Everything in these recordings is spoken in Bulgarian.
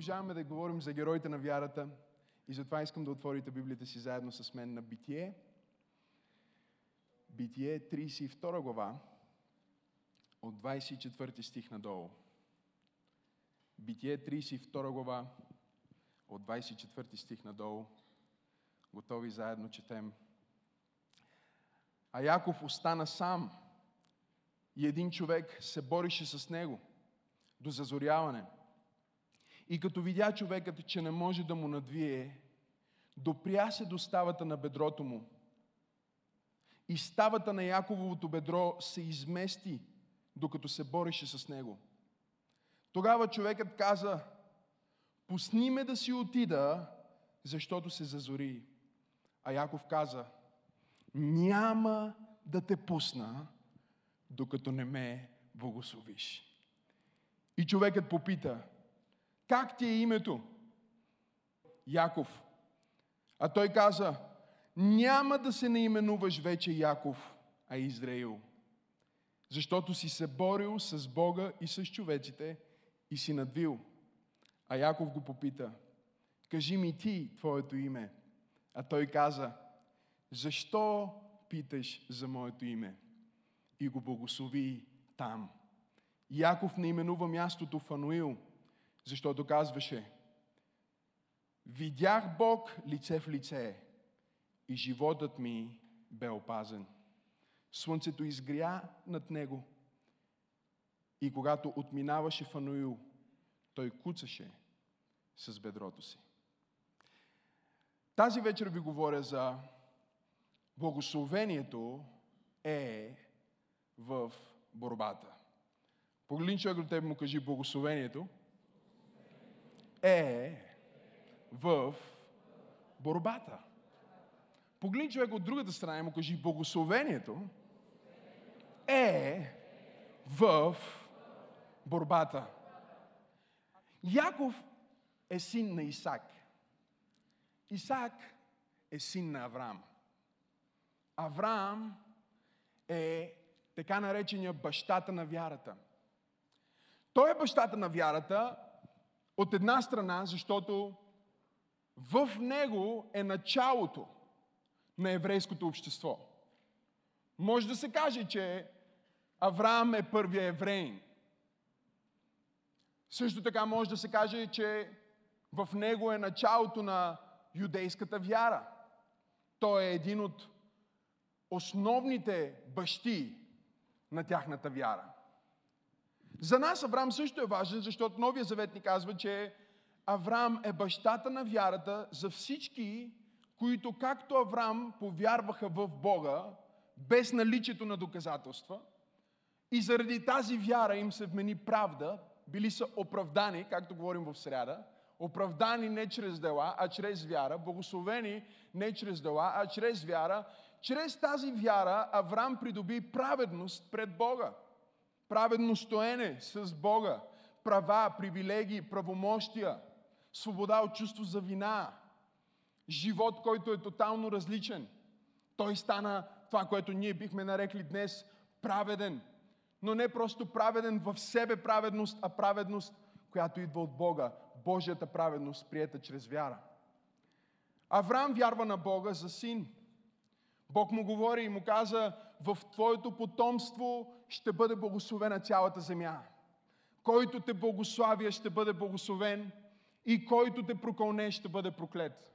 продължаваме да говорим за героите на вярата и затова искам да отворите Библията си заедно с мен на Битие. Битие 32 глава от 24 стих надолу. Битие 32 глава от 24 стих надолу. Готови заедно четем. А Яков остана сам и един човек се борише с него до зазоряване. И като видя човекът, че не може да му надвие, допря се до ставата на бедрото му. И ставата на Якововото бедро се измести, докато се бореше с него. Тогава човекът каза, пусни ме да си отида, защото се зазори. А Яков каза, няма да те пусна, докато не ме благословиш. И човекът попита, как ти е името? Яков. А той каза, няма да се наименуваш вече Яков, а Израил. Защото си се борил с Бога и с човеците и си надвил. А Яков го попита, кажи ми ти твоето име. А той каза, защо питаш за моето име? И го благослови там. Яков не именува мястото Фануил, защото казваше, видях Бог лице в лице и животът ми бе опазен. Слънцето изгря над него и когато отминаваше Фануил, той куцаше с бедрото си. Тази вечер ви говоря за благословението е в борбата. Погледни човек до теб му кажи благословението е в борбата. Погледни човек от другата страна и му кажи благословението е в борбата. Яков е син на Исак. Исак е син на Авраам. Авраам е така наречения бащата на вярата. Той е бащата на вярата от една страна, защото в него е началото на еврейското общество. Може да се каже, че Авраам е първия евреин. Също така може да се каже, че в него е началото на юдейската вяра. Той е един от основните бащи на тяхната вяра. За нас Авраам също е важен, защото Новия Завет ни казва, че Авраам е бащата на вярата за всички, които както Авраам повярваха в Бога, без наличието на доказателства, и заради тази вяра им се вмени правда, били са оправдани, както говорим в сряда, оправдани не чрез дела, а чрез вяра, благословени не чрез дела, а чрез вяра. Чрез тази вяра Авраам придоби праведност пред Бога. Праведно стоене с Бога, права, привилегии, правомощия, свобода от чувство за вина, живот, който е тотално различен. Той стана това, което ние бихме нарекли днес праведен. Но не просто праведен в себе праведност, а праведност, която идва от Бога. Божията праведност, приета чрез вяра. Авраам вярва на Бога за син. Бог му говори и му каза, в твоето потомство ще бъде благословена цялата земя. Който те благославя ще бъде благословен и който те прокълне ще бъде проклет.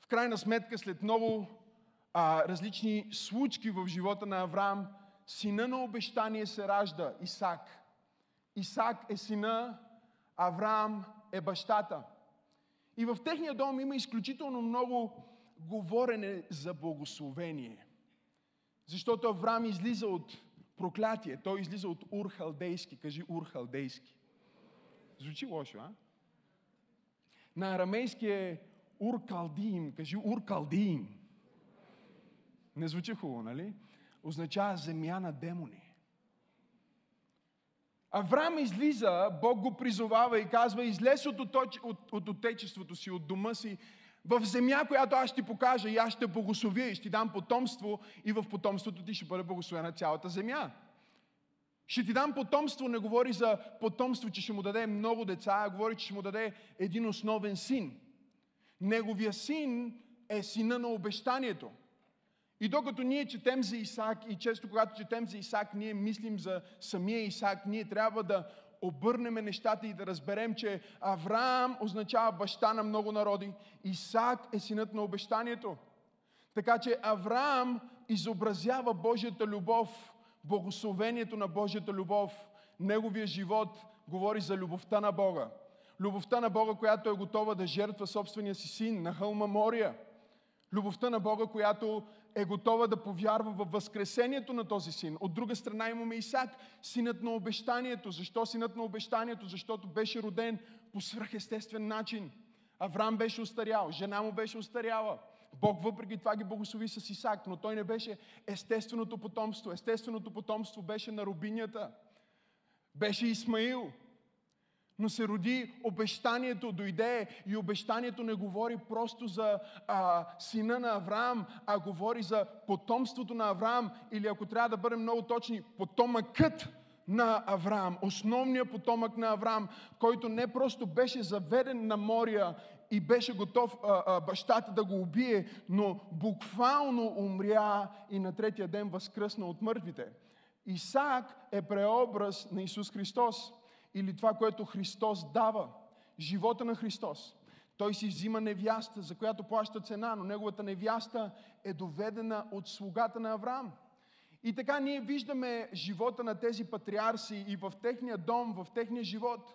В крайна сметка, след много а, различни случки в живота на Авраам, сина на обещание се ражда Исак. Исак е сина, Авраам е бащата. И в техния дом има изключително много говорене за благословение. Защото Авраам излиза от проклятие. Той излиза от Урхалдейски. Кажи Урхалдейски. Звучи лошо, а? На арамейски е Уркалдиим. Кажи Уркалдиим. Не звучи хубаво, нали? Означава земя на демони. Авраам излиза, Бог го призовава и казва, излез от, от, от, от отечеството си, от дома си, в земя, която аз ти покажа и аз ще благословя и ще ти дам потомство и в потомството ти ще бъде благословена цялата земя. Ще ти дам потомство, не говори за потомство, че ще му даде много деца, а говори, че ще му даде един основен син. Неговия син е сина на обещанието. И докато ние четем за Исаак и често когато четем за Исаак, ние мислим за самия Исаак, ние трябва да обърнем нещата и да разберем, че Авраам означава баща на много народи, Исаак е синът на обещанието. Така че Авраам изобразява Божията любов, благословението на Божията любов. Неговия живот говори за любовта на Бога. Любовта на Бога, която е готова да жертва собствения си син на хълма Мория. Любовта на Бога, която е готова да повярва в възкресението на този син. От друга страна имаме Исак, синът на обещанието. Защо синът на обещанието? Защото беше роден по свръхестествен начин. Авраам беше устарял, жена му беше устаряла. Бог въпреки това ги благослови с Исак, но той не беше естественото потомство. Естественото потомство беше на рубинята. Беше Исмаил. Но се роди обещанието, дойде и обещанието не говори просто за а, сина на Авраам, а говори за потомството на Авраам, или ако трябва да бъдем много точни, потомъкът на Авраам, основният потомък на Авраам, който не просто беше заведен на моря и беше готов а, а, бащата да го убие, но буквално умря и на третия ден възкръсна от мъртвите. Исаак е преобраз на Исус Христос или това, което Христос дава. Живота на Христос. Той си взима невяста, за която плаща цена, но неговата невяста е доведена от слугата на Авраам. И така ние виждаме живота на тези патриарси и в техния дом, в техния живот.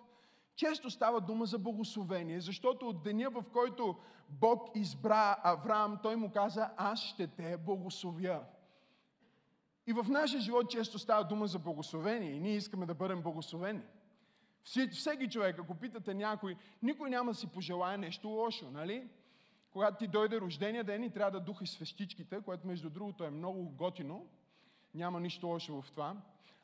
Често става дума за благословение, защото от деня, в който Бог избра Авраам, той му каза, аз ще те благословя. И в нашия живот често става дума за благословение и ние искаме да бъдем благословени. Всеки човек, ако питате някой, никой няма да си пожелая нещо лошо, нали? Когато ти дойде рождения ден и трябва да духаш свещичките, което между другото е много готино, няма нищо лошо в това,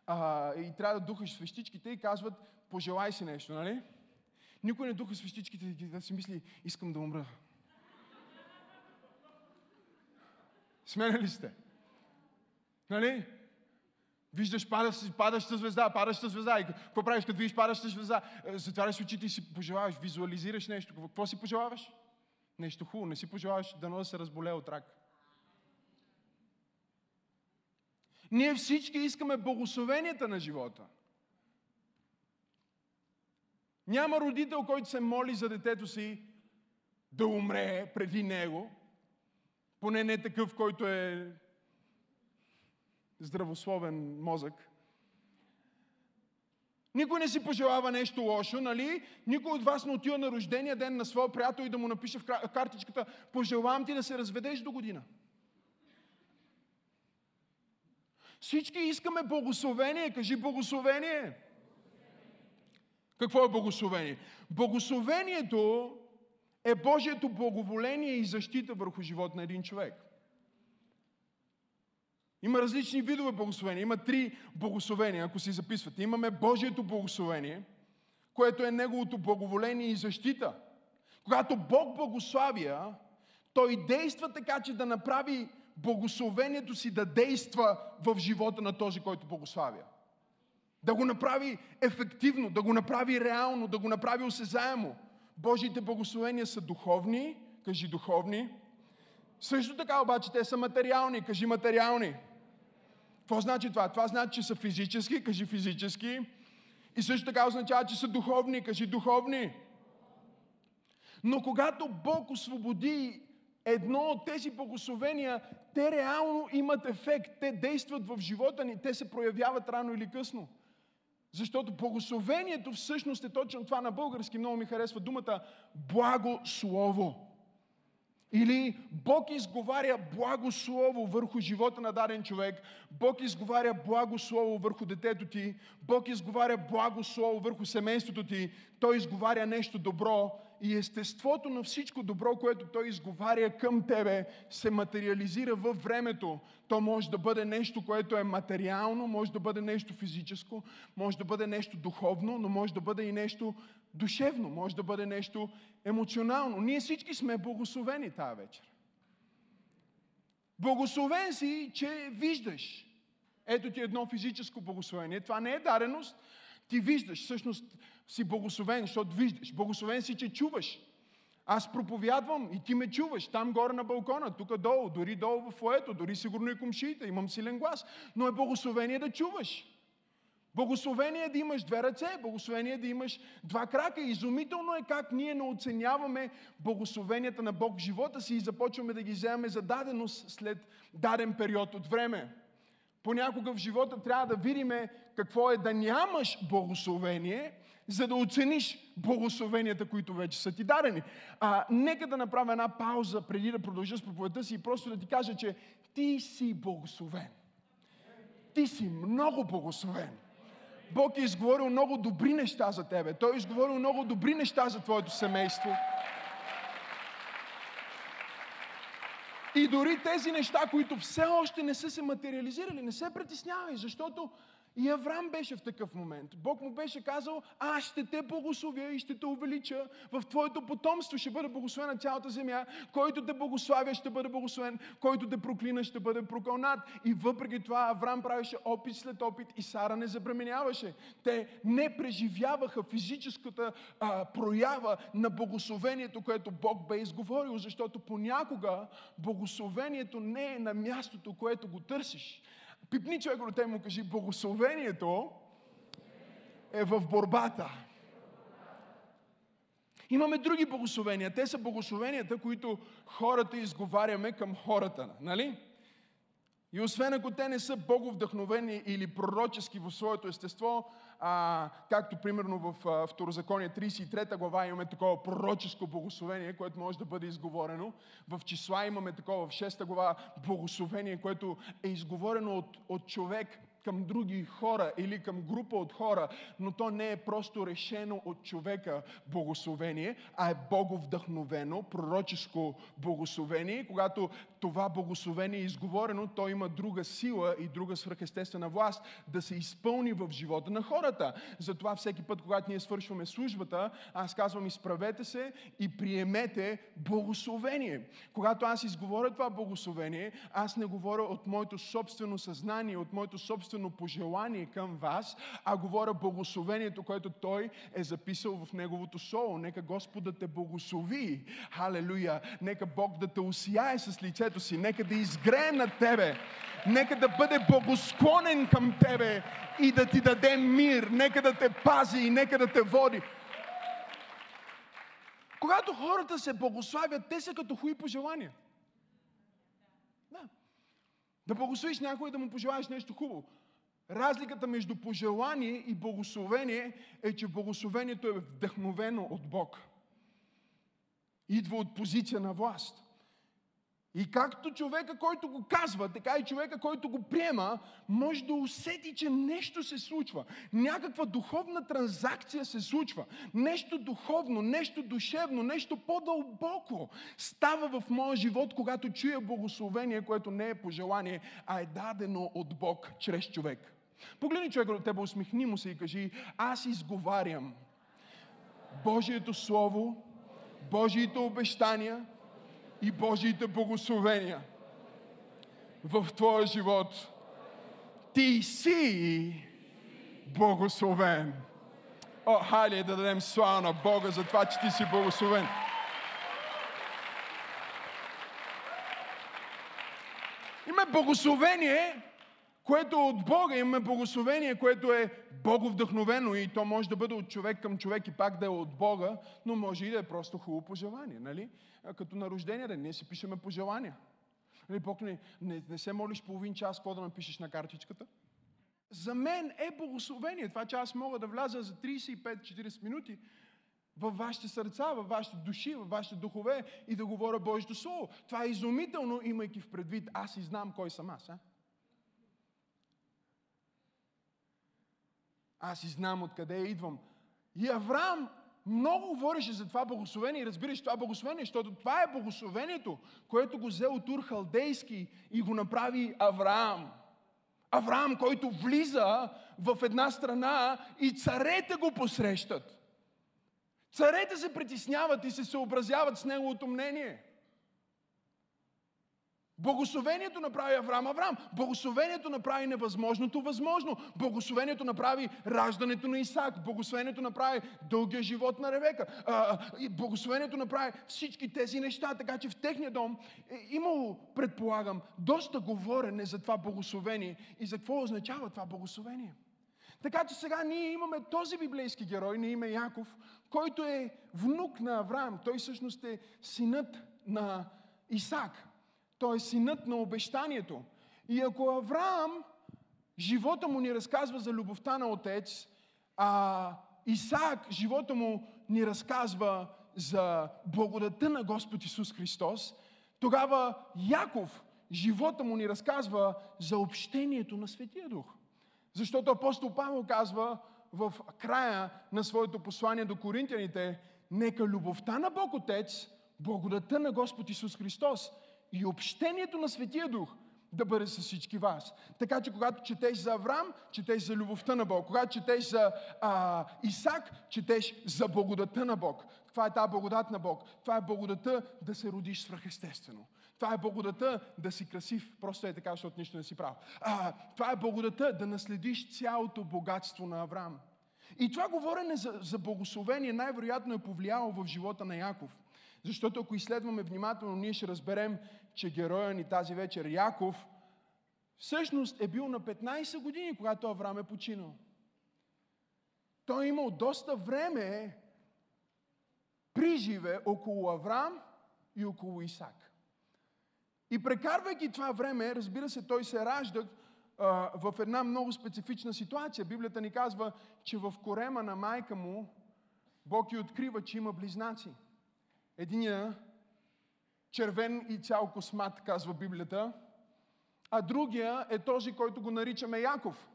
а, и трябва да духаш свещичките и казват, пожелай си нещо, нали? Никой не духа свещичките да си мисли, искам да умра. Сменя ли сте? Нали? Виждаш падаща, звезда, падаща звезда. И какво правиш, като видиш падаща звезда? Е, затваряш очите и си пожелаваш, визуализираш нещо. Какво си пожелаваш? Нещо хубаво. Не си пожелаваш дано да се разболее от рак. Ние всички искаме благословенията на живота. Няма родител, който се моли за детето си да умре преди него. Поне не такъв, който е здравословен мозък. Никой не си пожелава нещо лошо, нали? Никой от вас не отива на рождения ден на своя приятел и да му напише в картичката пожелавам ти да се разведеш до година. Всички искаме благословение. Кажи благословение. Какво е благословение? Благословението е Божието благоволение и защита върху живот на един човек. Има различни видове благословения. Има три благословения, ако си записвате. Имаме Божието благословение, което е Неговото благоволение и защита. Когато Бог благославя, Той действа така, че да направи благословението си да действа в живота на този, който благославя. Да го направи ефективно, да го направи реално, да го направи осезаемо. Божиите благословения са духовни, кажи духовни. Също така обаче те са материални, кажи материални. Какво значи това? Това значи, че са физически, кажи физически. И също така означава, че са духовни, кажи духовни. Но когато Бог освободи едно от тези благословения, те реално имат ефект, те действат в живота ни, те се проявяват рано или късно. Защото благословението всъщност е точно това на български. Много ми харесва думата благослово. Или Бог изговаря благослово върху живота на даден човек, Бог изговаря благослово върху детето ти, Бог изговаря благослово върху семейството ти, Той изговаря нещо добро. И естеството на всичко добро, което Той изговаря към тебе, се материализира във времето. То може да бъде нещо, което е материално, може да бъде нещо физическо, може да бъде нещо духовно, но може да бъде и нещо душевно, може да бъде нещо емоционално. Ние всички сме благословени тази вечер. Благословен си, че виждаш. Ето ти едно физическо благословение. Това не е дареност. Ти виждаш, всъщност си благословен, защото виждаш. Благословен си, че чуваш. Аз проповядвам и ти ме чуваш там горе на балкона, тук долу, дори долу в фоето, дори сигурно и комшиите, имам силен глас. Но е благословение да чуваш. Благословение е да имаш две ръце, благословение е да имаш два крака. Изумително е как ние не оценяваме благословенията на Бог в живота си и започваме да ги вземаме за даденост след даден период от време. Понякога в живота трябва да видиме какво е да нямаш благословение, за да оцениш благословенията, които вече са ти дадени. А, нека да направя една пауза преди да продължа с проповедта си и просто да ти кажа, че ти си благословен. Ти си много благословен. Бог е изговорил много добри неща за тебе. Той е изговорил много добри неща за твоето семейство. И дори тези неща, които все още не са се материализирали, не се притеснявай, защото и Авраам беше в такъв момент. Бог му беше казал, аз ще те благословя и ще те увелича. В твоето потомство ще бъде благословена цялата земя. Който те благославя, ще бъде благословен. Който те проклина, ще бъде прокълнат. И въпреки това Авраам правеше опит след опит и Сара не забременяваше. Те не преживяваха физическата а, проява на благословението, което Бог бе изговорил, защото понякога благословението не е на мястото, което го търсиш. Пипни човек до му кажи, благословението е в борбата. Имаме други благословения. Те са благословенията, които хората изговаряме към хората. Нали? И освен ако те не са боговдъхновени или пророчески в своето естество, а, както примерно в а, Второзаконие 33 глава имаме такова пророческо благословение, което може да бъде изговорено. В числа имаме такова в 6 глава благословение, което е изговорено от, от човек, към други хора или към група от хора, но то не е просто решено от човека благословение, а е боговдъхновено, пророческо благословение. Когато това благословение е изговорено, то има друга сила и друга свръхестествена власт да се изпълни в живота на хората. Затова всеки път, когато ние свършваме службата, аз казвам, изправете се и приемете благословение. Когато аз изговоря това благословение, аз не говоря от моето собствено съзнание, от моето собствено пожелание към вас, а говоря благословението, което Той е записал в Неговото Слово. Нека Господ да те благослови. Халелуя! Нека Бог да те усияе с лицето сърцето си, нека да изгрее на тебе, нека да бъде благосклонен към тебе и да ти даде мир, нека да те пази и нека да те води. Когато хората се благославят, те са като хуи пожелания. Да. Да благословиш някой да му пожелаеш нещо хубаво. Разликата между пожелание и благословение е, че благословението е вдъхновено от Бог. Идва от позиция на власт. И както човека, който го казва, така и човека, който го приема, може да усети, че нещо се случва. Някаква духовна транзакция се случва. Нещо духовно, нещо душевно, нещо по-дълбоко става в моя живот, когато чуя благословение, което не е пожелание, а е дадено от Бог чрез човек. Погледни човека от тебе, усмихни му се и кажи, аз изговарям Божието Слово, Божиите обещания, и Божиите благословения в твоя живот. Ти си благословен. О, хали да дадем слава на Бога за това, че ти си благословен. Има благословение, което от Бога. Имаме благословение, което е боговдъхновено и то може да бъде от човек към човек и пак да е от Бога, но може и да е просто хубаво пожелание, нали? Като на рождения ден, ние си пишеме пожелания. Нали, Бог не, не, не се молиш половин час, какво да напишеш на картичката? За мен е благословение това, че аз мога да вляза за 35-40 минути във вашите сърца, във вашите души, във вашите духове и да говоря Божието Слово. Това е изумително, имайки в предвид, аз и знам кой съм аз. А? Аз и знам откъде идвам. И Авраам много говореше за това благословение и разбираш това благословение, защото това е благословението, което го взе от Ур Халдейски и го направи Авраам. Авраам, който влиза в една страна и царете го посрещат. Царете се притесняват и се съобразяват с неговото мнение. Благословението направи Авраам Авраам. Благословението направи невъзможното възможно. Благословението направи раждането на Исак. Благословението направи дългия живот на Ревека. А, и благословението направи всички тези неща. Така че в техния дом е имало, предполагам, доста говорене за това благословение и за какво означава това благословение. Така че сега ние имаме този библейски герой на име Яков, който е внук на Авраам. Той всъщност е синът на Исак. Той е синът на обещанието. И ако Авраам, живота му ни разказва за любовта на отец, а Исаак, живота му ни разказва за благодата на Господ Исус Христос, тогава Яков, живота му ни разказва за общението на Светия Дух. Защото апостол Павел казва в края на своето послание до коринтияните, нека любовта на Бог Отец, благодата на Господ Исус Христос и общението на Светия Дух да бъде с всички вас. Така че когато четеш за Авраам, четеш за любовта на Бог. Когато четеш за а, Исак, четеш за благодата на Бог. Това е тази благодат на Бог. Това е благодата да се родиш свръхестествено. Това е благодата да си красив, просто е така, защото нищо не си прав. А, това е благодата да наследиш цялото богатство на Авраам. И това говорене за, за благословение най-вероятно е повлияло в живота на Яков. Защото ако изследваме внимателно, ние ще разберем, че героя ни тази вечер, Яков, всъщност е бил на 15 години, когато Авраам е починал. Той е имал доста време при живе около Авраам и около Исак. И прекарвайки това време, разбира се, той се ражда в една много специфична ситуация. Библията ни казва, че в корема на майка му Бог й открива, че има близнаци. Единия червен и цял космат, казва Библията, а другия е този, който го наричаме Яков.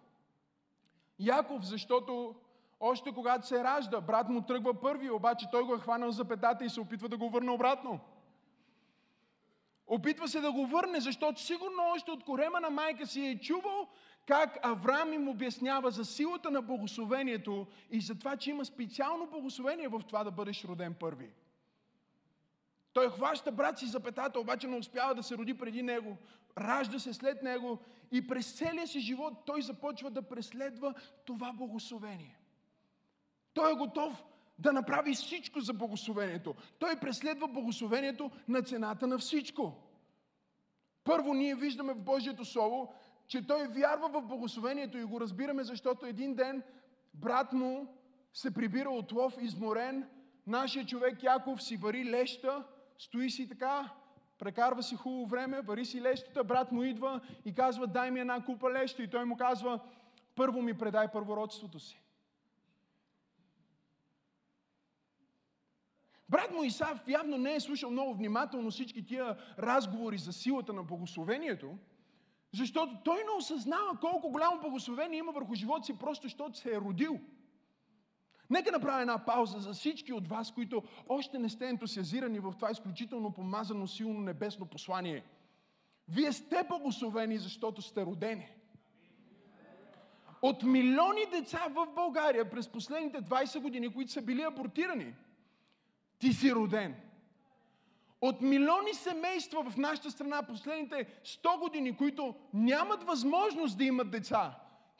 Яков, защото още когато се ражда, брат му тръгва първи, обаче той го е хванал за петата и се опитва да го върне обратно. Опитва се да го върне, защото сигурно още от корема на майка си е чувал как Авраам им обяснява за силата на благословението и за това, че има специално благословение в това да бъдеш роден първи. Той хваща брат си за петата, обаче не успява да се роди преди него. Ражда се след него и през целия си живот той започва да преследва това благословение. Той е готов да направи всичко за благословението. Той преследва благословението на цената на всичко. Първо ние виждаме в Божието Слово, че той вярва в благословението и го разбираме, защото един ден брат му се прибира от лов, изморен, нашия човек Яков си вари леща, стои си така, прекарва си хубаво време, вари си лещата, брат му идва и казва, дай ми една купа леща. И той му казва, първо ми предай първородството си. Брат му Исав явно не е слушал много внимателно всички тия разговори за силата на благословението, защото той не осъзнава колко голямо благословение има върху живота си, просто защото се е родил. Нека направя една пауза за всички от вас, които още не сте ентусиазирани в това изключително помазано силно небесно послание. Вие сте благословени, защото сте родени. От милиони деца в България през последните 20 години, които са били абортирани, ти си роден. От милиони семейства в нашата страна последните 100 години, които нямат възможност да имат деца,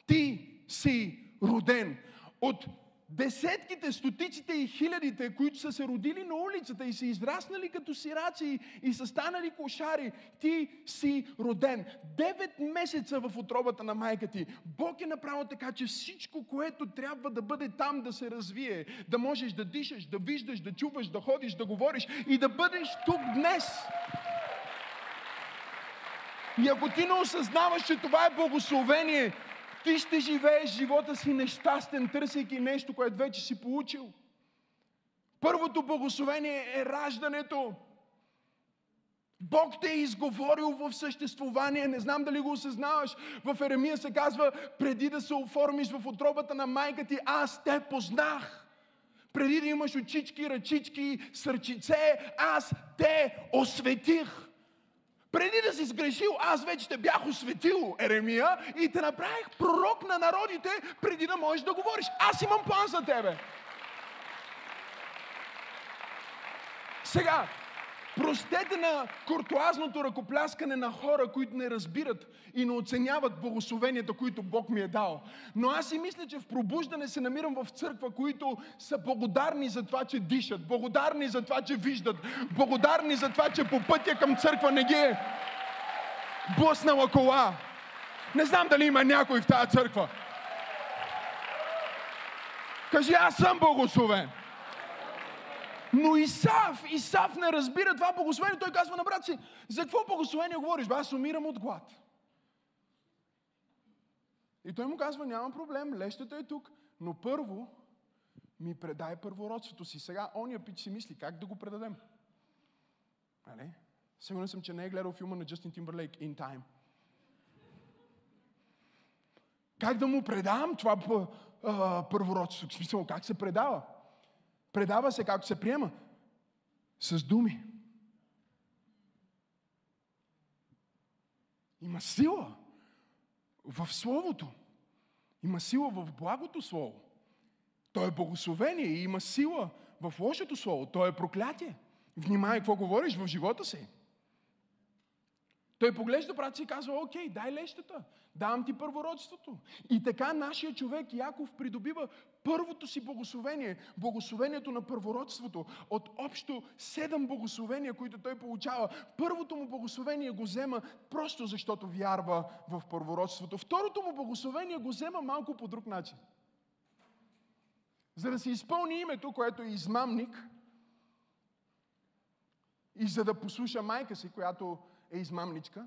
ти си роден. От десетките, стотиците и хилядите, които са се родили на улицата и са израснали като сираци и са станали кошари, ти си роден. Девет месеца в отробата на майка ти. Бог е направил така, че всичко, което трябва да бъде там да се развие, да можеш да дишаш, да виждаш, да чуваш, да ходиш, да говориш и да бъдеш тук днес. И ако ти не осъзнаваш, че това е благословение, ти ще живееш живота си нещастен, търсейки нещо, което вече си получил. Първото благословение е раждането. Бог те е изговорил в съществувание. Не знам дали го осъзнаваш. В Еремия се казва, преди да се оформиш в отробата на майка ти, аз те познах. Преди да имаш очички, ръчички, сърчице, аз те осветих. Преди да си сгрешил, аз вече те бях осветил, Еремия, и те направих пророк на народите, преди да можеш да говориш. Аз имам план за тебе. Сега, Простете на куртуазното ръкопляскане на хора, които не разбират и не оценяват благословенията, които Бог ми е дал. Но аз си мисля, че в пробуждане се намирам в църква, които са благодарни за това, че дишат, благодарни за това, че виждат, благодарни за това, че по пътя към църква не ги е блъснала кола. Не знам дали има някой в тази църква. Кажи, аз съм благословен. Но Исав, Исав не разбира това благословение. Той казва на брат си, за какво благословение говориш? Аз умирам от глад. И той му казва, няма проблем, лещата е тук, но първо ми предай първородството си. Сега ония пич си мисли, как да го предадем? Нали? Сигурен съм, че не е гледал филма на Джастин Тимберлейк In Time. Как да му предам това първородство? В смисъл, как се предава? Предава се както се приема. С думи. Има сила в Словото. Има сила в благото Слово. То е благословение и има сила в лошото Слово. То е проклятие. Внимай какво говориш в живота си. Той поглежда брат си и казва, окей, дай лещата, давам ти първородството. И така нашия човек Яков придобива първото си благословение, благословението на първородството. От общо седем благословения, които той получава, първото му благословение го взема просто защото вярва в първородството. Второто му благословение го взема малко по друг начин. За да се изпълни името, което е измамник, и за да послуша майка си, която е измамничка.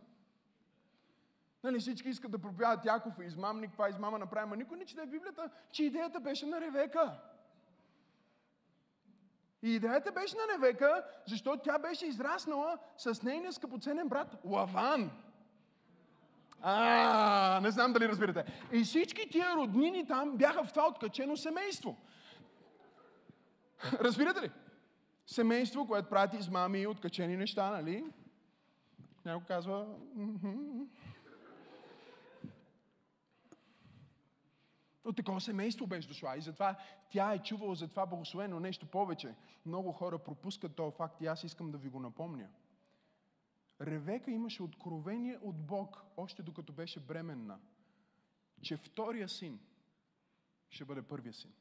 Нали, всички искат да проповядат Яков е измамник, това измама направи, но никой не чете Библията, че идеята беше на Ревека. И идеята беше на Ревека, защото тя беше израснала с нейния скъпоценен брат Лаван. А, не знам дали разбирате. И всички тия роднини там бяха в това откачено семейство. Разбирате ли? Семейство, което прати измами и откачени неща, нали? Някой казва... От такова семейство беше дошла и затова тя е чувала за това благословено нещо повече. Много хора пропускат този факт и аз искам да ви го напомня. Ревека имаше откровение от Бог, още докато беше бременна, че втория син ще бъде първия син.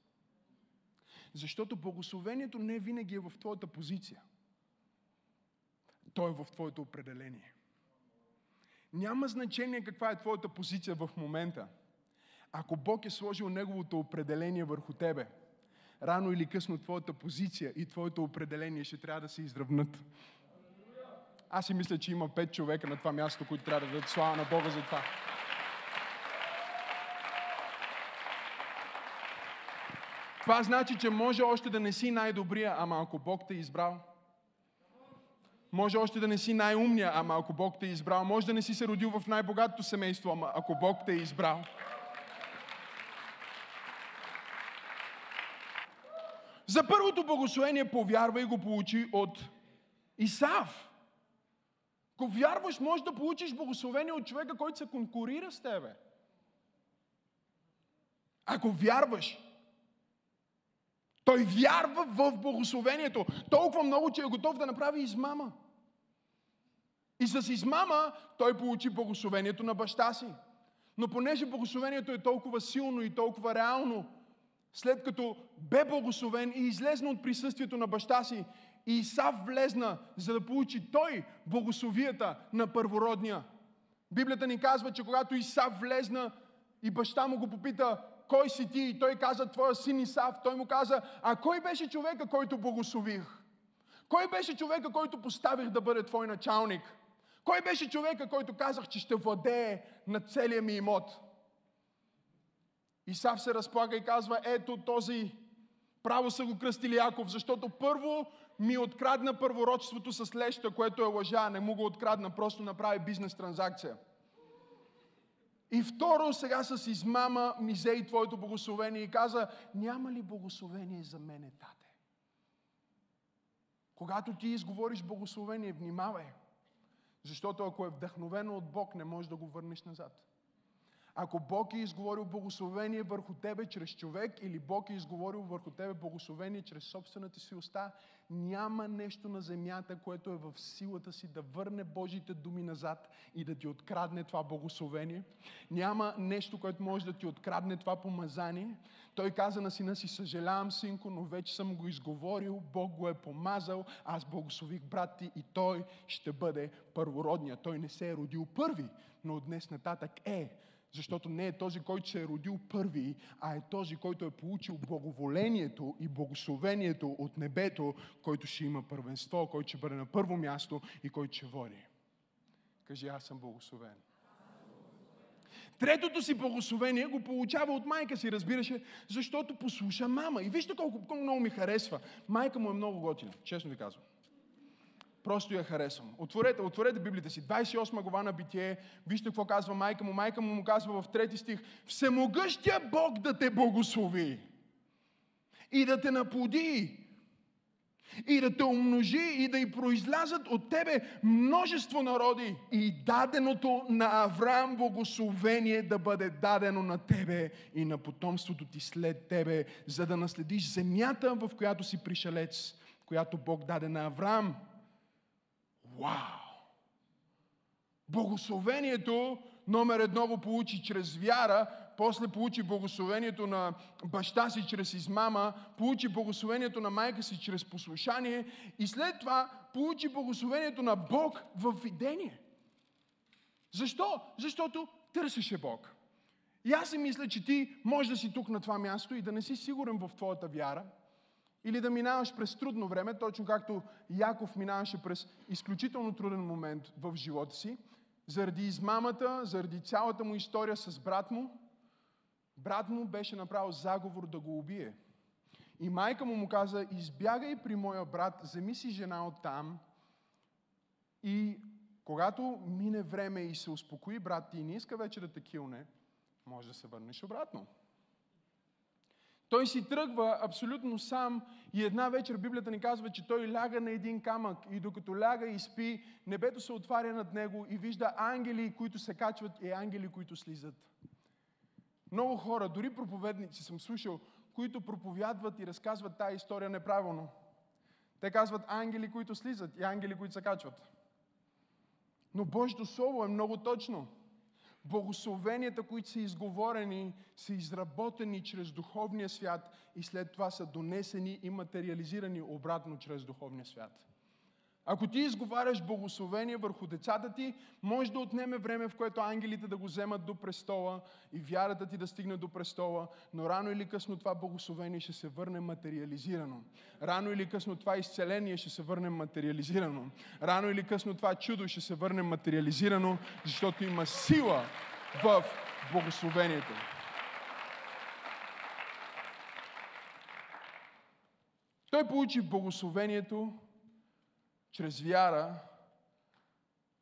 Защото благословението не винаги е в твоята позиция. То е в твоето определение. Няма значение каква е твоята позиция в момента. Ако Бог е сложил Неговото определение върху тебе, рано или късно твоята позиция и твоето определение ще трябва да се изравнат. Аз си мисля, че има пет човека на това място, които трябва да дадат слава на Бога за това. Това значи, че може още да не си най-добрия, ама ако Бог те е избрал, може още да не си най-умния, ама ако Бог те е избрал. Може да не си се родил в най-богатото семейство, ама ако Бог те е избрал. За първото благословение повярва и го получи от Исав. Ако вярваш, може да получиш благословение от човека, който се конкурира с тебе. Ако вярваш, той вярва в благословението. Толкова много, че е готов да направи измама. И с измама той получи благословението на баща си. Но понеже благословението е толкова силно и толкова реално, след като бе благословен и излезна от присъствието на баща си, и Исав влезна, за да получи той благословията на първородния. Библията ни казва, че когато Исав влезна и баща му го попита, кой си ти? И той каза, твоя син Исав. Той му каза, а кой беше човека, който благослових? Кой беше човека, който поставих да бъде твой началник? Кой беше човека, който казах, че ще владее на целия ми имот? Исав се разплага и казва, ето този право са го кръстили Яков, защото първо ми открадна първородството с леща, което е лъжа. Не му го открадна, просто направи бизнес транзакция. И второ, сега с измама ми и твоето благословение и каза, няма ли благословение за мене, тате? Когато ти изговориш благословение, внимавай. Защото ако е вдъхновено от Бог, не можеш да го върнеш назад. Ако Бог е изговорил благословение върху тебе чрез човек или Бог е изговорил върху тебе благословение чрез собствената си уста, няма нещо на земята, което е в силата си да върне Божите думи назад и да ти открадне това благословение. Няма нещо, което може да ти открадне това помазание. Той каза на сина си, съжалявам, синко, но вече съм го изговорил, Бог го е помазал, аз благослових брат ти и той ще бъде първородния. Той не се е родил първи, но от днес нататък е. Защото не е този, който се е родил първи, а е този, който е получил благоволението и благословението от небето, който ще има първенство, който ще бъде на първо място и който ще води. Кажи, аз съм благословен. Третото си благословение го получава от майка си, разбираше, защото послуша мама. И вижте колко, колко много ми харесва. Майка му е много готина, честно ви казвам. Просто я харесвам. Отворете, отворете Библията си. 28 глава на Битие. Вижте какво казва майка му. Майка му му казва в трети стих. Всемогъщия Бог да те благослови. И да те наплоди. И да те умножи и да и произлязат от тебе множество народи. И даденото на Авраам благословение да бъде дадено на тебе и на потомството ти след тебе, за да наследиш земята, в която си пришелец, която Бог даде на Авраам Вау! Благословението номер едно го получи чрез вяра, после получи благословението на баща си чрез измама, получи благословението на майка си чрез послушание и след това получи благословението на Бог в видение. Защо? Защото търсеше Бог. И аз си мисля, че ти можеш да си тук на това място и да не си сигурен в твоята вяра – или да минаваш през трудно време, точно както Яков минаваше през изключително труден момент в живота си, заради измамата, заради цялата му история с брат му, брат му беше направил заговор да го убие. И майка му му каза, избягай при моя брат, вземи си жена от там и когато мине време и се успокои брат ти и не иска вече да те килне, може да се върнеш обратно. Той си тръгва абсолютно сам и една вечер Библията ни казва, че той ляга на един камък и докато ляга и спи, небето се отваря над него и вижда ангели, които се качват и ангели, които слизат. Много хора, дори проповедници съм слушал, които проповядват и разказват тази история неправилно. Те казват ангели, които слизат и ангели, които се качват. Но Божието Слово е много точно. Благословенията, които са изговорени, са изработени чрез духовния свят и след това са донесени и материализирани обратно чрез духовния свят. Ако ти изговаряш благословение върху децата ти, може да отнеме време, в което ангелите да го вземат до престола и вярата ти да стигне до престола, но рано или късно това благословение ще се върне материализирано. Рано или късно това изцеление ще се върне материализирано. Рано или късно това чудо ще се върне материализирано, защото има сила в благословението. Той получи благословението чрез вяра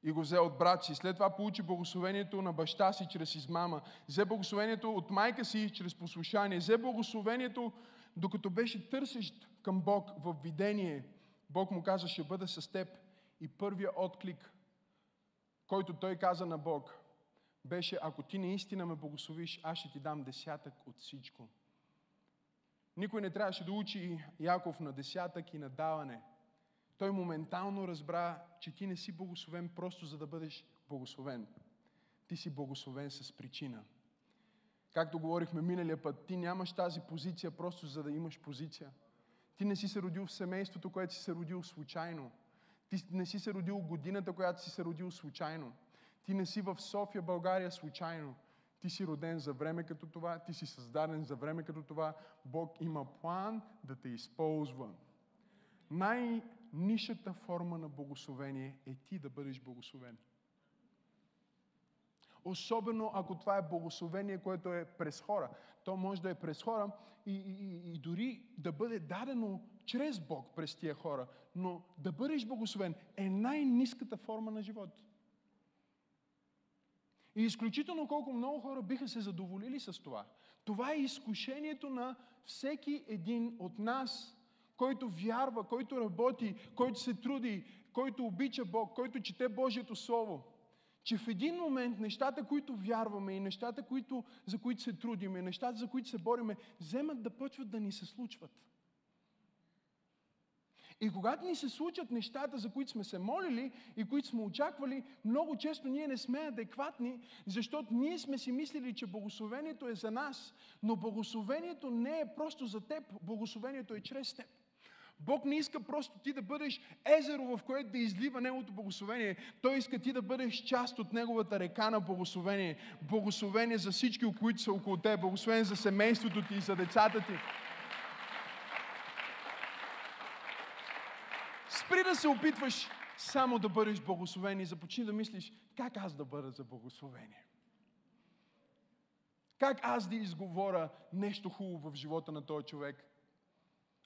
и го взе от брат си. След това получи благословението на баща си чрез измама. Взе благословението от майка си чрез послушание. Взе благословението, докато беше търсещ към Бог в видение. Бог му каза, ще бъда с теб. И първия отклик, който той каза на Бог, беше, ако ти наистина ме благословиш, аз ще ти дам десятък от всичко. Никой не трябваше да учи Яков на десятък и на даване – той моментално разбра, че ти не си благословен просто за да бъдеш благословен. Ти си благословен с причина. Както говорихме миналия път, ти нямаш тази позиция просто за да имаш позиция. Ти не си се родил в семейството, което си се родил случайно. Ти не си се родил годината, която си се родил случайно. Ти не си в София, България случайно. Ти си роден за време като това, ти си създаден за време като това. Бог има план да те използва. Най- нишата форма на благословение е ти да бъдеш благословен. Особено ако това е благословение, което е през хора. То може да е през хора и, и, и, дори да бъде дадено чрез Бог през тия хора. Но да бъдеш благословен е най-низката форма на живот. И изключително колко много хора биха се задоволили с това. Това е изкушението на всеки един от нас който вярва, който работи, който се труди, който обича Бог, който чете Божието Слово, че в един момент нещата, които вярваме и нещата, които, за които се трудиме, нещата, за които се бориме, вземат да почват да ни се случват. И когато ни се случат нещата, за които сме се молили и които сме очаквали, много често ние не сме адекватни, защото ние сме си мислили, че благословението е за нас, но благословението не е просто за теб, благословението е чрез теб. Бог не иска просто ти да бъдеш езеро, в което да излива Неговото благословение. Той иска ти да бъдеш част от Неговата река на благословение. Благословение за всички, които са около теб. Благословение за семейството ти и за децата ти. Спри да се опитваш само да бъдеш благословен и започни да мислиш как аз да бъда за благословение. Как аз да изговоря нещо хубаво в живота на този човек?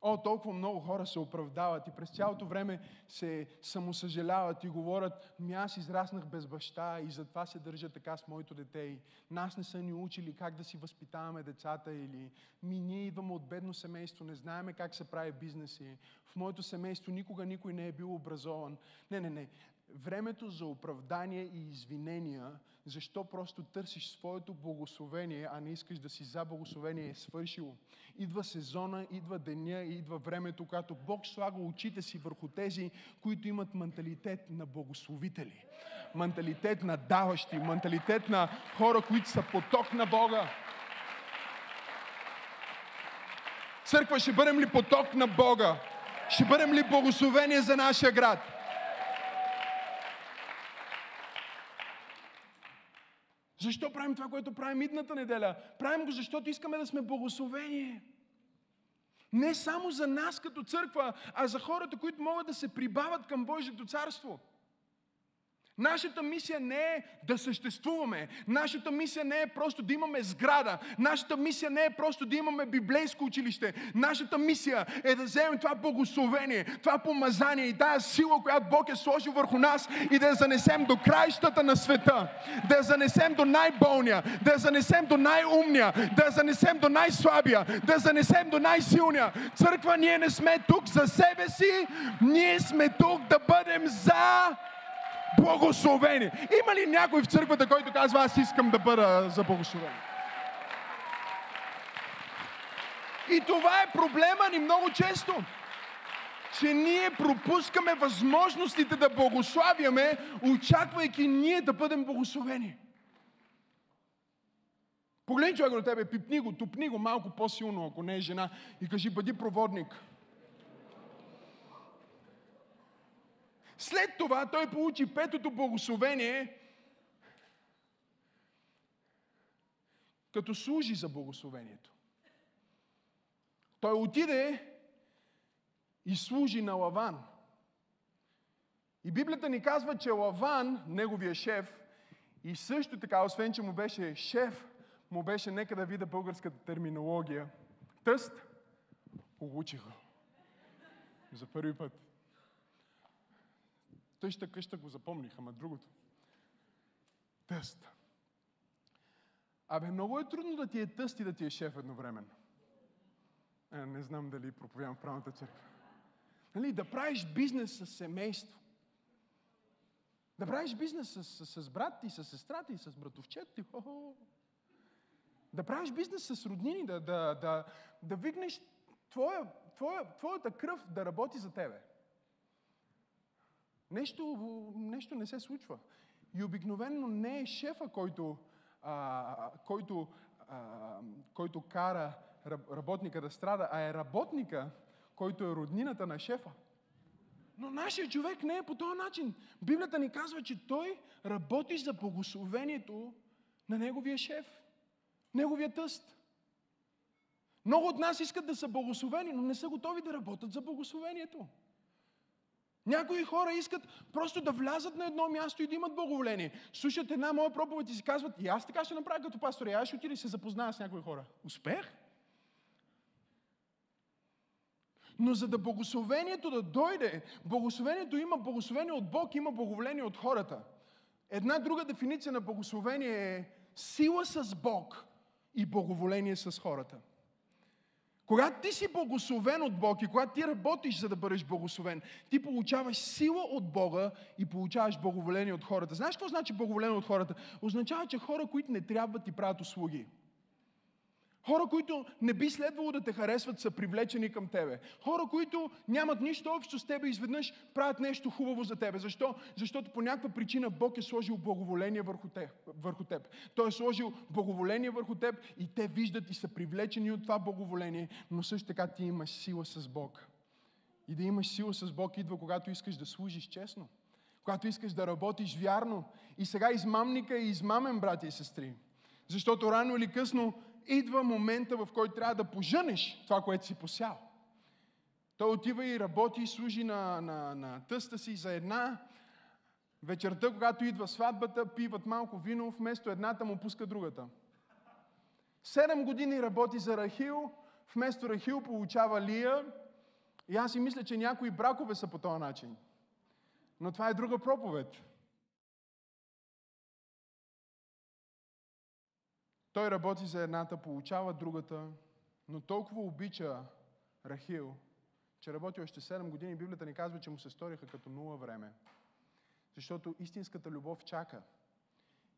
О, толкова много хора се оправдават и през цялото време се самосъжаляват и говорят, ми аз израснах без баща и затова се държа така с моето дете и нас не са ни учили как да си възпитаваме децата или ми ние идваме от бедно семейство, не знаеме как се прави бизнес и в моето семейство никога никой не е бил образован. Не, не, не. Времето за оправдание и извинения, защо просто търсиш своето благословение, а не искаш да си за благословение, е свършило. Идва сезона, идва деня, идва времето, когато Бог слага очите си върху тези, които имат менталитет на благословители. Менталитет на даващи, менталитет на хора, които са поток на Бога. Църква, ще бъдем ли поток на Бога? Ще бъдем ли благословение за нашия град? Защо правим това, което правим идната неделя? Правим го, защото искаме да сме благословение. Не само за нас като църква, а за хората, които могат да се прибавят към Божието царство. Нашата мисия не е да съществуваме. Нашата мисия не е просто да имаме сграда. Нашата мисия не е просто да имаме библейско училище. Нашата мисия е да вземем това благословение, това помазание и тази сила, която Бог е сложил върху нас и да я занесем до краищата на света. Да я занесем до най-болния, да я занесем до най-умния, да я занесем до най-слабия, да я занесем до най-силния. Църква, ние не сме тук за себе си, ние сме тук да бъдем за благословени. Има ли някой в църквата, който казва, аз искам да бъда за благословен? И това е проблема ни много често. Че ние пропускаме възможностите да благославяме, очаквайки ние да бъдем благословени. Погледни човек до тебе, пипни го, тупни го малко по-силно, ако не е жена, и кажи, бъди проводник. След това той получи петото благословение, като служи за благословението. Той отиде и служи на Лаван. И Библията ни казва, че Лаван, неговия шеф, и също така, освен че му беше шеф, му беше, нека да видя българската терминология, тъст, получи го. За първи път. Тъща къща го запомних, ама другото. Тъст. Абе, много е трудно да ти е тъст и да ти е шеф едновременно. Е, не знам дали проповядам в правната църква. Нали, да правиш бизнес с семейство. Да правиш бизнес с, с, с брат ти, с сестрата и с братовчет ти. Хо-хо. Да правиш бизнес с роднини, да, да, да, да викнеш твоя, твоя, твоята кръв да работи за тебе. Нещо, нещо не се случва. И обикновено не е шефа, който, а, който, а, който кара работника да страда, а е работника, който е роднината на шефа. Но нашия човек не е по този начин. Библията ни казва, че той работи за благословението на неговия шеф, неговия тъст. Много от нас искат да са благословени, но не са готови да работят за благословението. Някои хора искат просто да влязат на едно място и да имат благоволение. Слушат една моя проповед и си казват, и аз така ще направя като пастор, и аз ще отида и се запозная с някои хора. Успех? Но за да благословението да дойде, благословението има благословение от Бог, има благоволение от хората. Една друга дефиниция на благословение е сила с Бог и благоволение с хората. Когато ти си благословен от Бог и когато ти работиш за да бъдеш благословен, ти получаваш сила от Бога и получаваш благоволение от хората. Знаеш какво значи благоволение от хората? Означава, че хора, които не трябва ти правят услуги. Хора, които не би следвало да те харесват, са привлечени към тебе. Хора, които нямат нищо общо с тебе, изведнъж правят нещо хубаво за тебе. Защо? Защото по някаква причина Бог е сложил благоволение върху теб. Върху теб. Той е сложил благоволение върху теб и те виждат и са привлечени от това благоволение, но също така ти имаш сила с Бог. И да имаш сила с Бог идва, когато искаш да служиш честно. Когато искаш да работиш вярно. И сега измамника е измамен, брати и сестри. Защото рано или късно идва момента, в който трябва да поженеш това, което си посял. Той отива и работи и служи на, на, на тъста си за една. Вечерта, когато идва сватбата, пиват малко вино, вместо едната му пуска другата. Седем години работи за Рахил, вместо Рахил получава Лия. И аз си мисля, че някои бракове са по този начин. Но това е друга проповед. Той работи за едната, получава другата, но толкова обича Рахил, че работи още 7 години. Библията ни казва, че му се сториха като нула време. Защото истинската любов чака.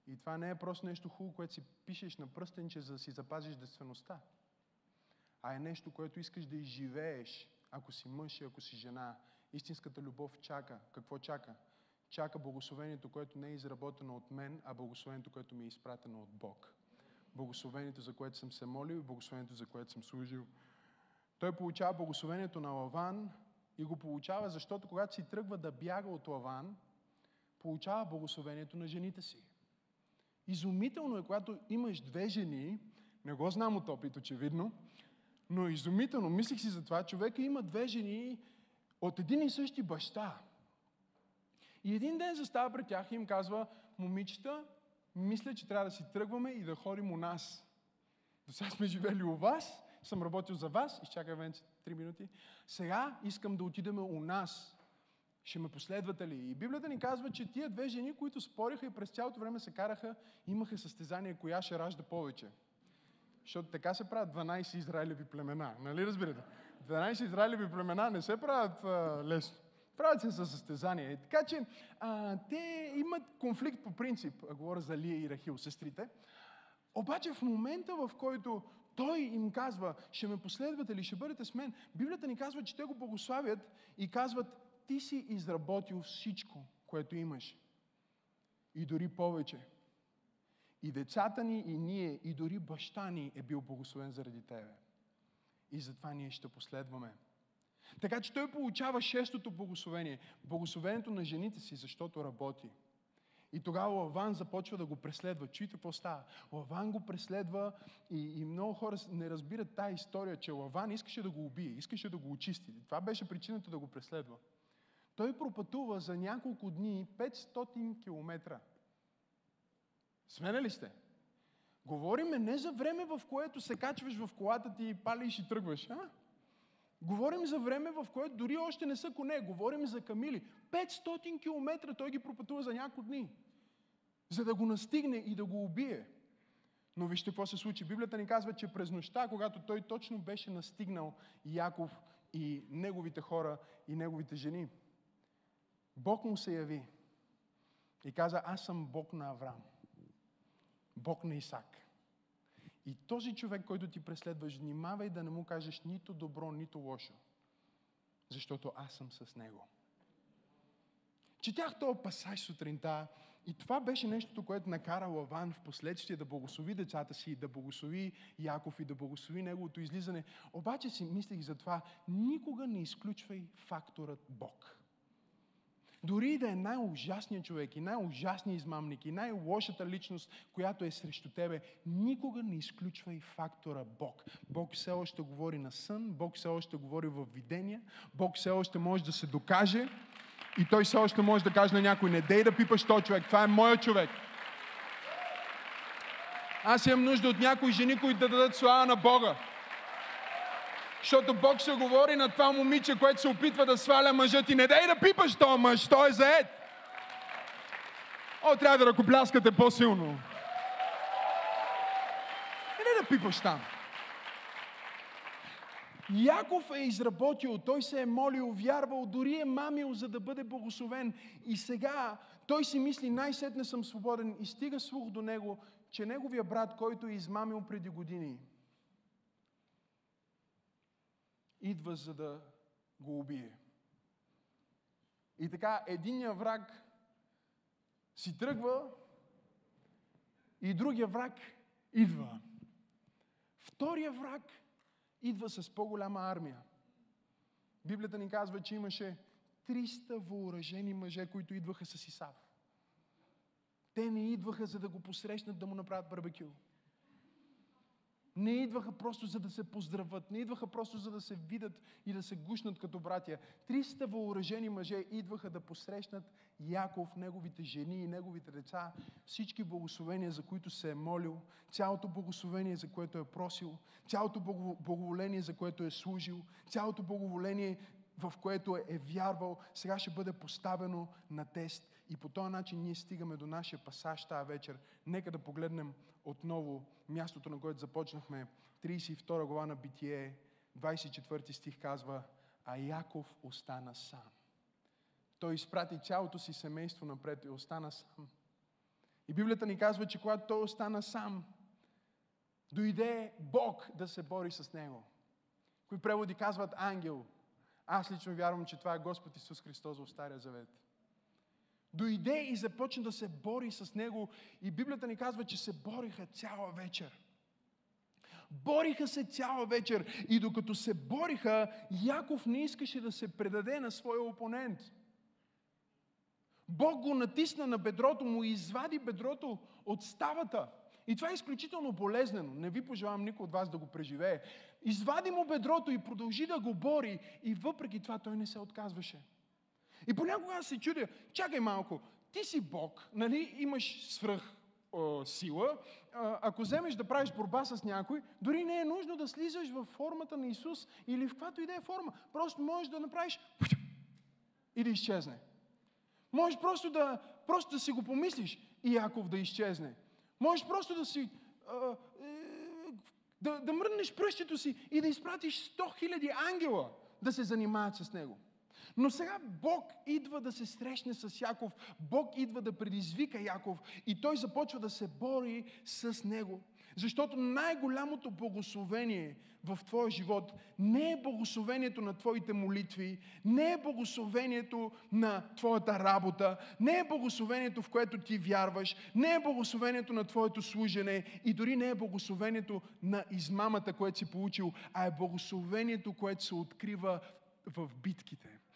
И това не е просто нещо хубаво, което си пишеш на пръстенче, за да си запазиш действеността. А е нещо, което искаш да изживееш, ако си мъж и ако си жена. Истинската любов чака. Какво чака? Чака благословението, което не е изработено от мен, а благословението, което ми е изпратено от Бог благословението, за което съм се молил и благословението, за което съм служил. Той получава благословението на Лаван и го получава, защото когато си тръгва да бяга от Лаван, получава благословението на жените си. Изумително е, когато имаш две жени, не го знам от опит, очевидно, но изумително, мислих си за това, човека има две жени от един и същи баща. И един ден застава пред тях и им казва, момичета, мисля, че трябва да си тръгваме и да ходим у нас. До сега сме живели у вас, съм работил за вас, изчакай Венце 3 минути. Сега искам да отидем у нас. Ще ме последвате ли? И Библията ни казва, че тия две жени, които спориха и през цялото време се караха, имаха състезание коя ще ражда повече. Защото така се правят 12 израилеви племена. Нали разбирате? 12 израилеви племена не се правят а, лесно. Правят се със състезание. Така че а, те имат конфликт по принцип, говоря за Лия и Рахил, сестрите. Обаче в момента, в който той им казва, ще ме последвате ли, ще бъдете с мен, Библията ни казва, че те го благославят и казват, ти си изработил всичко, което имаш. И дори повече. И децата ни, и ние, и дори баща ни е бил благословен заради тебе. И затова ние ще последваме. Така че той получава шестото благословение. Благословението на жените си, защото работи. И тогава Лаван започва да го преследва. Чуйте какво става. Лаван го преследва и, и много хора не разбират тази история, че Лаван искаше да го убие, искаше да го очисти. Това беше причината да го преследва. Той пропътува за няколко дни 500 километра. Смена ли сте? Говориме не за време, в което се качваш в колата ти и палиш и тръгваш. А? Говорим за време, в което дори още не са коне. Говорим за камили. 500 км той ги пропътува за няколко дни. За да го настигне и да го убие. Но вижте какво се случи. Библията ни казва, че през нощта, когато той точно беше настигнал Яков и неговите хора и неговите жени, Бог му се яви и каза, аз съм Бог на Авраам. Бог на Исак. И този човек, който ти преследваш, внимавай да не му кажеш нито добро, нито лошо. Защото аз съм с него. Четях този пасаж сутринта и това беше нещото, което накара Лаван в последствие да благослови децата си, да благослови Яков и да благослови неговото излизане. Обаче си мислих за това, никога не изключвай факторът Бог. Дори да е най-ужасният човек и най-ужасният измамник и най-лошата личност, която е срещу тебе, никога не изключвай фактора Бог. Бог все още говори на сън, Бог все още говори в видения, Бог все още може да се докаже и той все още може да каже на някой, не дей да пипаш този човек, това е моят човек. Аз имам нужда от някои жени, които да дадат слава на Бога. Защото Бог ще говори на това момиче, което се опитва да сваля мъжът и не дай да пипаш този мъж, той е заед. О, трябва да ръкопляскате по-силно. Не да пипаш там. Яков е изработил, той се е молил, вярвал, дори е мамил, за да бъде благословен. И сега той си мисли, най-сетне съм свободен и стига слух до него, че неговия брат, който е измамил преди години, идва за да го убие. И така, единия враг си тръгва и другия враг идва. Втория враг идва с по-голяма армия. Библията ни казва, че имаше 300 въоръжени мъже, които идваха с Исав. Те не идваха за да го посрещнат, да му направят барбекю. Не идваха просто за да се поздрават, не идваха просто за да се видят и да се гушнат като братя. 300 въоръжени мъже идваха да посрещнат Яков, неговите жени и неговите деца, всички благословения, за които се е молил, цялото благословение, за което е просил, цялото благоволение, за което е служил, цялото благоволение, в което е вярвал, сега ще бъде поставено на тест. И по този начин ние стигаме до нашия пасаж тази вечер. Нека да погледнем отново мястото, на което започнахме. 32 глава на Битие, 24 стих казва, а Яков остана сам. Той изпрати цялото си семейство напред и остана сам. И Библията ни казва, че когато той остана сам, дойде Бог да се бори с него. Кои преводи казват ангел. Аз лично вярвам, че това е Господ Исус Христос в Стария Завет. Дойде и започна да се бори с него. И Библията ни казва, че се бориха цяла вечер. Бориха се цяла вечер. И докато се бориха, Яков не искаше да се предаде на своя опонент. Бог го натисна на бедрото му и извади бедрото от ставата. И това е изключително болезнено. Не ви пожелавам никой от вас да го преживее. Извади му бедрото и продължи да го бори. И въпреки това той не се отказваше. И понякога аз се чудя, чакай малко, ти си Бог, нали, имаш свръх о, сила, а, ако вземеш да правиш борба с някой, дори не е нужно да слизаш в формата на Исус или в каквато и да е форма. Просто можеш да направиш и да изчезне. Можеш просто да, просто да си го помислиш и Яков да изчезне. Можеш просто да си а, е, да, да мръднеш пръщето си и да изпратиш 100 хиляди ангела да се занимават с него. Но сега Бог идва да се срещне с Яков, Бог идва да предизвика Яков и той започва да се бори с него. Защото най-голямото благословение в твоя живот не е благословението на твоите молитви, не е благословението на твоята работа, не е благословението, в което ти вярваш, не е благословението на твоето служене и дори не е благословението на измамата, което си получил, а е благословението, което се открива в битките.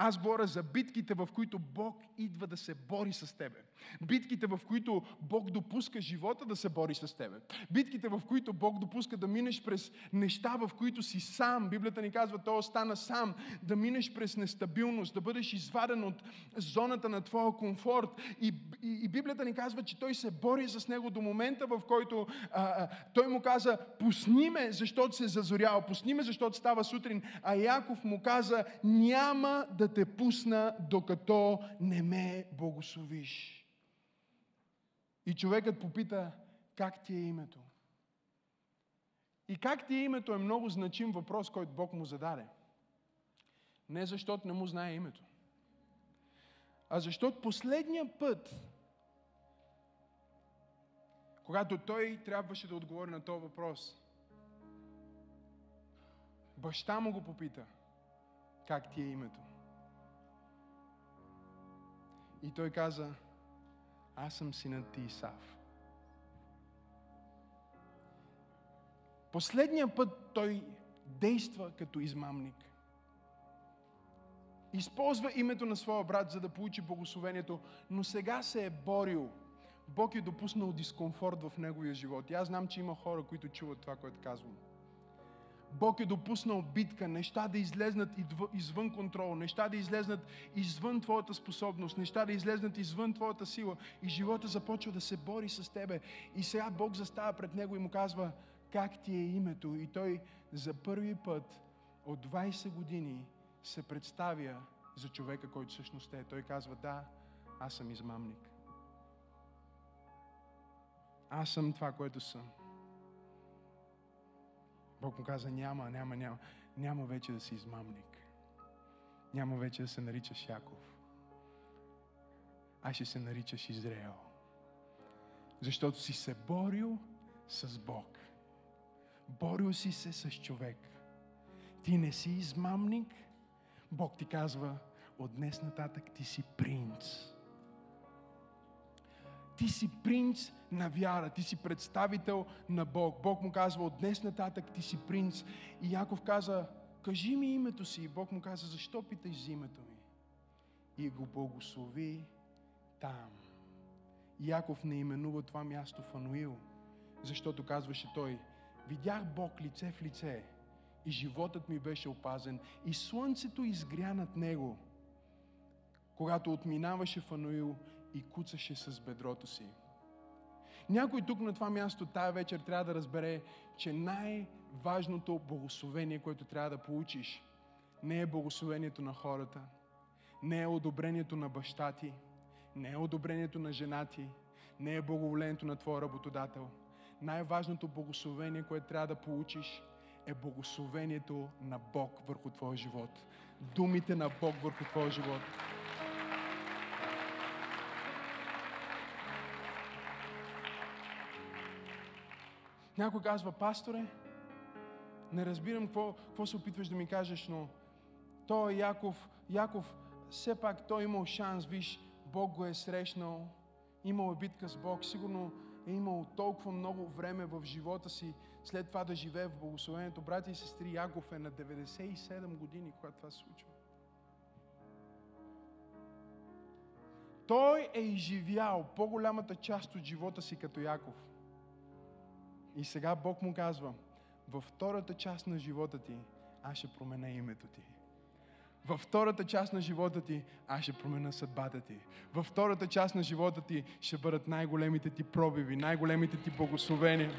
Аз говоря за битките, в които Бог идва да се бори с тебе. Битките, в които Бог допуска живота да се бори с тебе. Битките, в които Бог допуска да минеш през неща, в които си сам. Библията ни казва, то остана сам. Да минеш през нестабилност, да бъдеш изваден от зоната на твоя комфорт. И, и, и Библията ни казва, че той се бори с него до момента, в който а, а, той му каза, пусни ме, защото се зазорява. Пусни ме, защото става сутрин. А Яков му каза, няма да те пусна, докато не ме благословиш. И човекът попита, как ти е името? И как ти е името е много значим въпрос, който Бог му зададе. Не защото не му знае името, а защото последния път, когато той трябваше да отговори на този въпрос, баща му го попита, как ти е името. И той каза, аз съм синът ти Исав. Последния път той действа като измамник. Използва името на своя брат, за да получи благословението, но сега се е борил. Бог е допуснал дискомфорт в неговия живот. И аз знам, че има хора, които чуват това, което казвам. Бог е допуснал битка, неща да излезнат извън контрол, неща да излезнат извън твоята способност, неща да излезнат извън твоята сила и живота започва да се бори с тебе. И сега Бог застава пред него и му казва, как ти е името? И той за първи път от 20 години се представя за човека, който всъщност е. Той казва, да, аз съм измамник. Аз съм това, което съм. Бог му каза, няма, няма, няма. няма вече да си измамник. Няма вече да се наричаш Яков. А ще се наричаш Израел. Защото си се борил с Бог. Борил си се с човек. Ти не си измамник. Бог ти казва, от днес нататък ти си принц. Ти си принц на вяра, ти си представител на Бог. Бог му казва, от днес нататък ти си принц. И Яков каза, кажи ми името си. И Бог му каза, защо питаш за името ми? И го благослови там. И Яков не именува това място Фануил, защото казваше той, видях Бог лице в лице и животът ми беше опазен и слънцето изгря над него, когато отминаваше Фануил и куцаше с бедрото си. Някой тук на това място тая вечер трябва да разбере, че най-важното благословение, което трябва да получиш, не е благословението на хората, не е одобрението на баща ти, не е одобрението на жена ти, не е благоволението на твоя работодател. Най-важното благословение, което трябва да получиш, е благословението на Бог върху твоя живот. Думите на Бог върху твоя живот. Някой казва, пасторе, не разбирам какво, какво се опитваш да ми кажеш, но той Яков, Яков, все пак той имал шанс, виж, Бог го е срещнал, имал е битка с Бог, сигурно е имал толкова много време в живота си, след това да живее в благословението. Брати и сестри, Яков е на 97 години, когато това се случва. Той е изживял по-голямата част от живота си като Яков. И сега Бог му казва, във втората част на живота ти, аз ще променя името ти. Във втората част на живота ти аз ще променя съдбата ти. Във втората част на живота ти ще бъдат най-големите ти пробиви, най-големите ти благословения.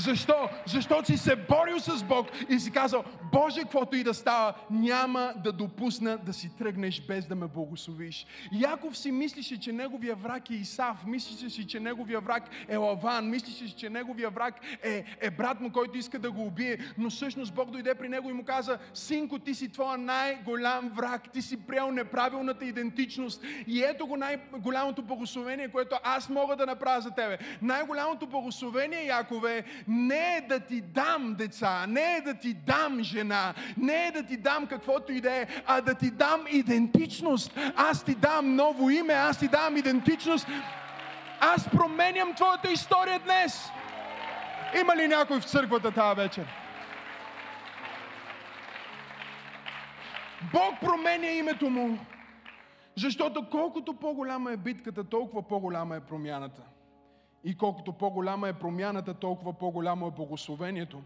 Защо? Защото си се борил с Бог и си казал, Боже, каквото и да става, няма да допусна да си тръгнеш без да ме благословиш. Яков си мислише, че неговия враг е Исав, мислише си, че неговия враг е Лаван, мислише си, че неговия враг е, е брат му, който иска да го убие, но всъщност Бог дойде при него и му каза, синко, ти си твоя най-голям враг, ти си приел неправилната идентичност и ето го най-голямото благословение, което аз мога да направя за тебе. Най-голямото благословение, Якове, не е да ти дам деца, не е да ти дам жена, не е да ти дам каквото и да е, а да ти дам идентичност. Аз ти дам ново име, аз ти дам идентичност. Аз променям твоята история днес. Има ли някой в църквата тази вечер? Бог променя името му, защото колкото по-голяма е битката, толкова по-голяма е промяната. И колкото по-голяма е промяната, толкова по-голямо е благословението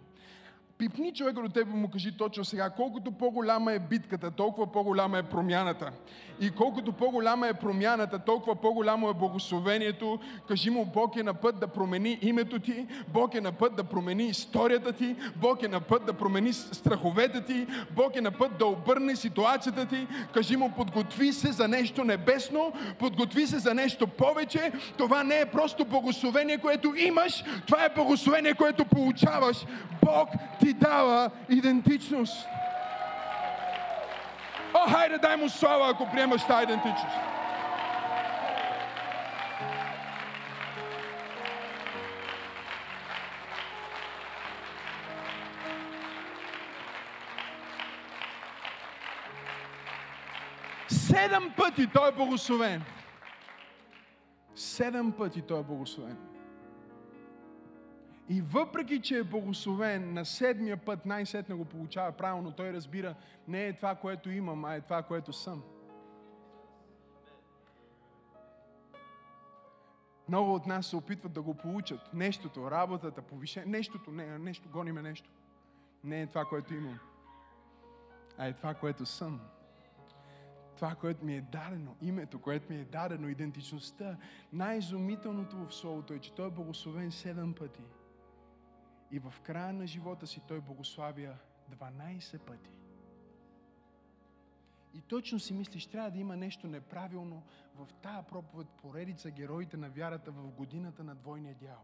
пипни човека до теб и му кажи точно сега, колкото по-голяма е битката, толкова по-голяма е промяната. И колкото по-голяма е промяната, толкова по-голямо е благословението. Кажи му, Бог е на път да промени името ти, Бог е на път да промени историята ти, Бог е на път да промени страховете ти, Бог е на път да обърне ситуацията ти. Кажи му, подготви се за нещо небесно, подготви се за нещо повече. Това не е просто благословение, което имаш, това е благословение, което получаваш. Бог ти дава идентичност. О, хайде, дай му слава, ако приемаш тази идентичност. Седем пъти той е благословен. Седем пъти той е благословен. И въпреки, че е благословен, на седмия път най-сетне го получава правилно, той разбира, не е това, което имам, а е това, което съм. Много от нас се опитват да го получат. Нещото, работата, повишение, нещото, не, нещо, гониме нещо. Не е това, което имам, а е това, което съм. Това, което ми е дадено, името, което ми е дадено, идентичността. Най-изумителното в Словото е, че Той е благословен седем пъти. И в края на живота си той благославя 12 пъти. И точно си мислиш, трябва да има нещо неправилно в тая проповед поредица героите на вярата в годината на двойния дял.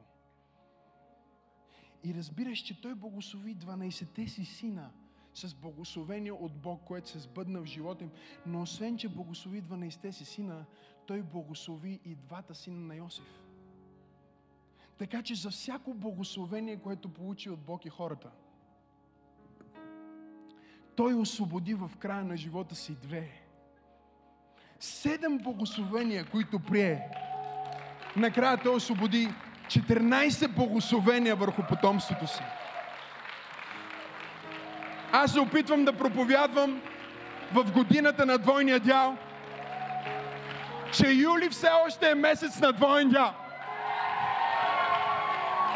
И разбираш, че Той благослови 12-те си сина с благословение от Бог, което се сбъдна в живота им. Но освен, че благослови 12-те си сина, Той благослови и двата сина на Йосиф. Така че за всяко благословение, което получи от Бог и хората, Той освободи в края на живота си две. Седем благословения, които прие. Накрая Той освободи 14 благословения върху потомството си. Аз се опитвам да проповядвам в годината на двойния дял, че юли все още е месец на двойен дял.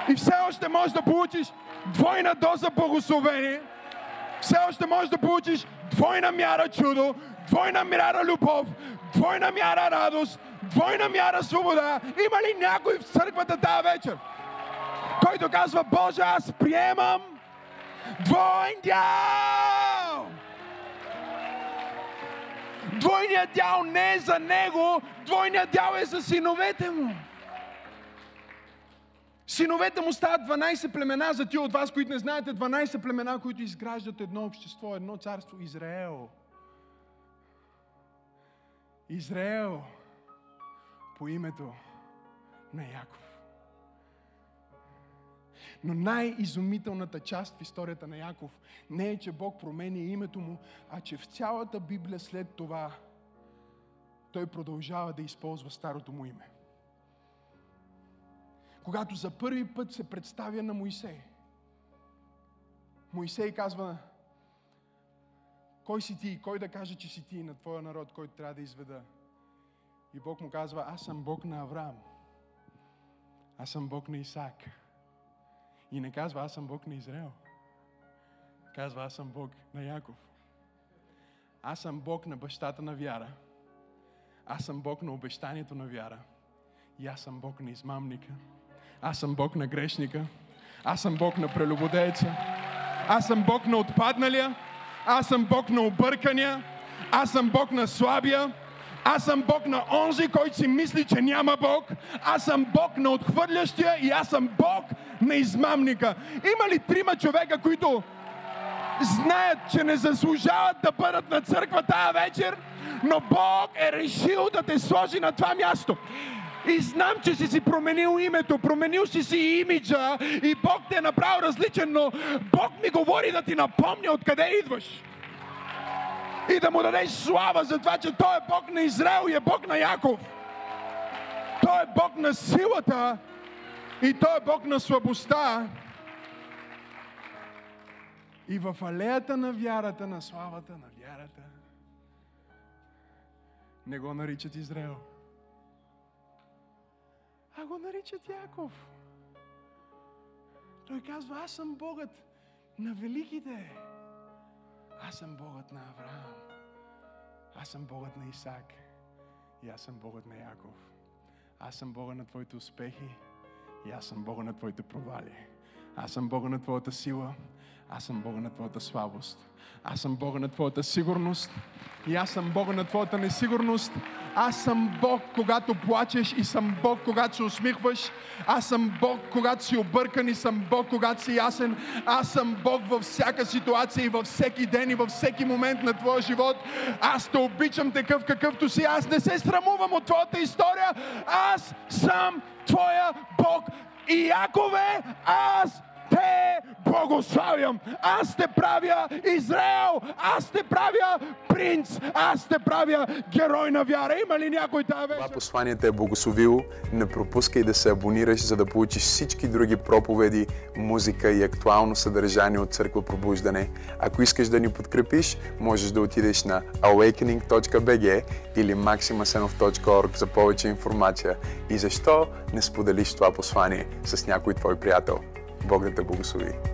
И все още можеш да получиш двойна доза благословение. Все още можеш да получиш двойна мяра чудо, двойна мяра любов, двойна мяра радост, двойна мяра свобода. Има ли някой в църквата тази вечер, който казва, Боже, аз приемам двойен дял! Двойният дял не е за него, двойният дял е за синовете му. Синовете му стават 12 племена, за тия от вас, които не знаете, 12 племена, които изграждат едно общество, едно царство, Израел. Израел по името на Яков. Но най-изумителната част в историята на Яков не е, че Бог променя името му, а че в цялата Библия след това той продължава да използва старото му име когато за първи път се представя на Моисей. Моисей казва, кой си ти, кой да каже, че си ти на твоя народ, който трябва да изведа. И Бог му казва, аз съм Бог на Авраам. Аз съм Бог на Исаак. И не казва, аз съм Бог на Израел. Казва, аз съм Бог на Яков. Аз съм Бог на бащата на вяра. Аз съм Бог на обещанието на вяра. И аз съм Бог на измамника. Аз съм Бог на грешника. Аз съм Бог на прелюбодейца. Аз съм Бог на отпадналия. Аз съм Бог на объркания. Аз съм Бог на слабия. Аз съм Бог на онзи, който си мисли, че няма Бог. Аз съм Бог на отхвърлящия и аз съм Бог на измамника. Има ли трима човека, които знаят, че не заслужават да бъдат на църква тази вечер, но Бог е решил да те сложи на това място. И знам, че си си променил името, променил си си имиджа и Бог те е направил различен, но Бог ми говори да ти напомня откъде идваш. И да му дадеш слава за това, че Той е Бог на Израел и е Бог на Яков. Той е Бог на силата и Той е Бог на слабостта. И в алеята на вярата, на славата на вярата, не го наричат Израел а го наричат Яков. Той казва, аз съм Богът на великите. Аз съм Богът на Авраам. Аз съм Богът на Исаак. И аз съм Богът на Яков. Аз съм Бога на твоите успехи. И аз съм Бога на твоите провали. Аз съм Бога на твоята сила. Аз съм Бога на твоята слабост. Аз съм Бога на твоята сигурност. И аз съм Бога на твоята несигурност. Аз съм Бог, когато плачеш и съм Бог, когато се усмихваш. Аз съм Бог, когато си объркан и съм Бог, когато си ясен. Аз съм Бог във всяка ситуация и във всеки ден и във всеки момент на твоя живот. Аз те обичам такъв какъвто си. Аз не се срамувам от твоята история. Аз съм твоя Бог. И Якове, аз те благославям. Аз те правя Израел. Аз те правя принц. Аз те правя герой на вяра. Има ли някой тази вечер? Това послание те е благословило. Не пропускай да се абонираш, за да получиш всички други проповеди, музика и актуално съдържание от Църква Пробуждане. Ако искаш да ни подкрепиш, можеш да отидеш на awakening.bg или maximasenov.org за повече информация. И защо не споделиш това послание с някой твой приятел? Бог да те благослови.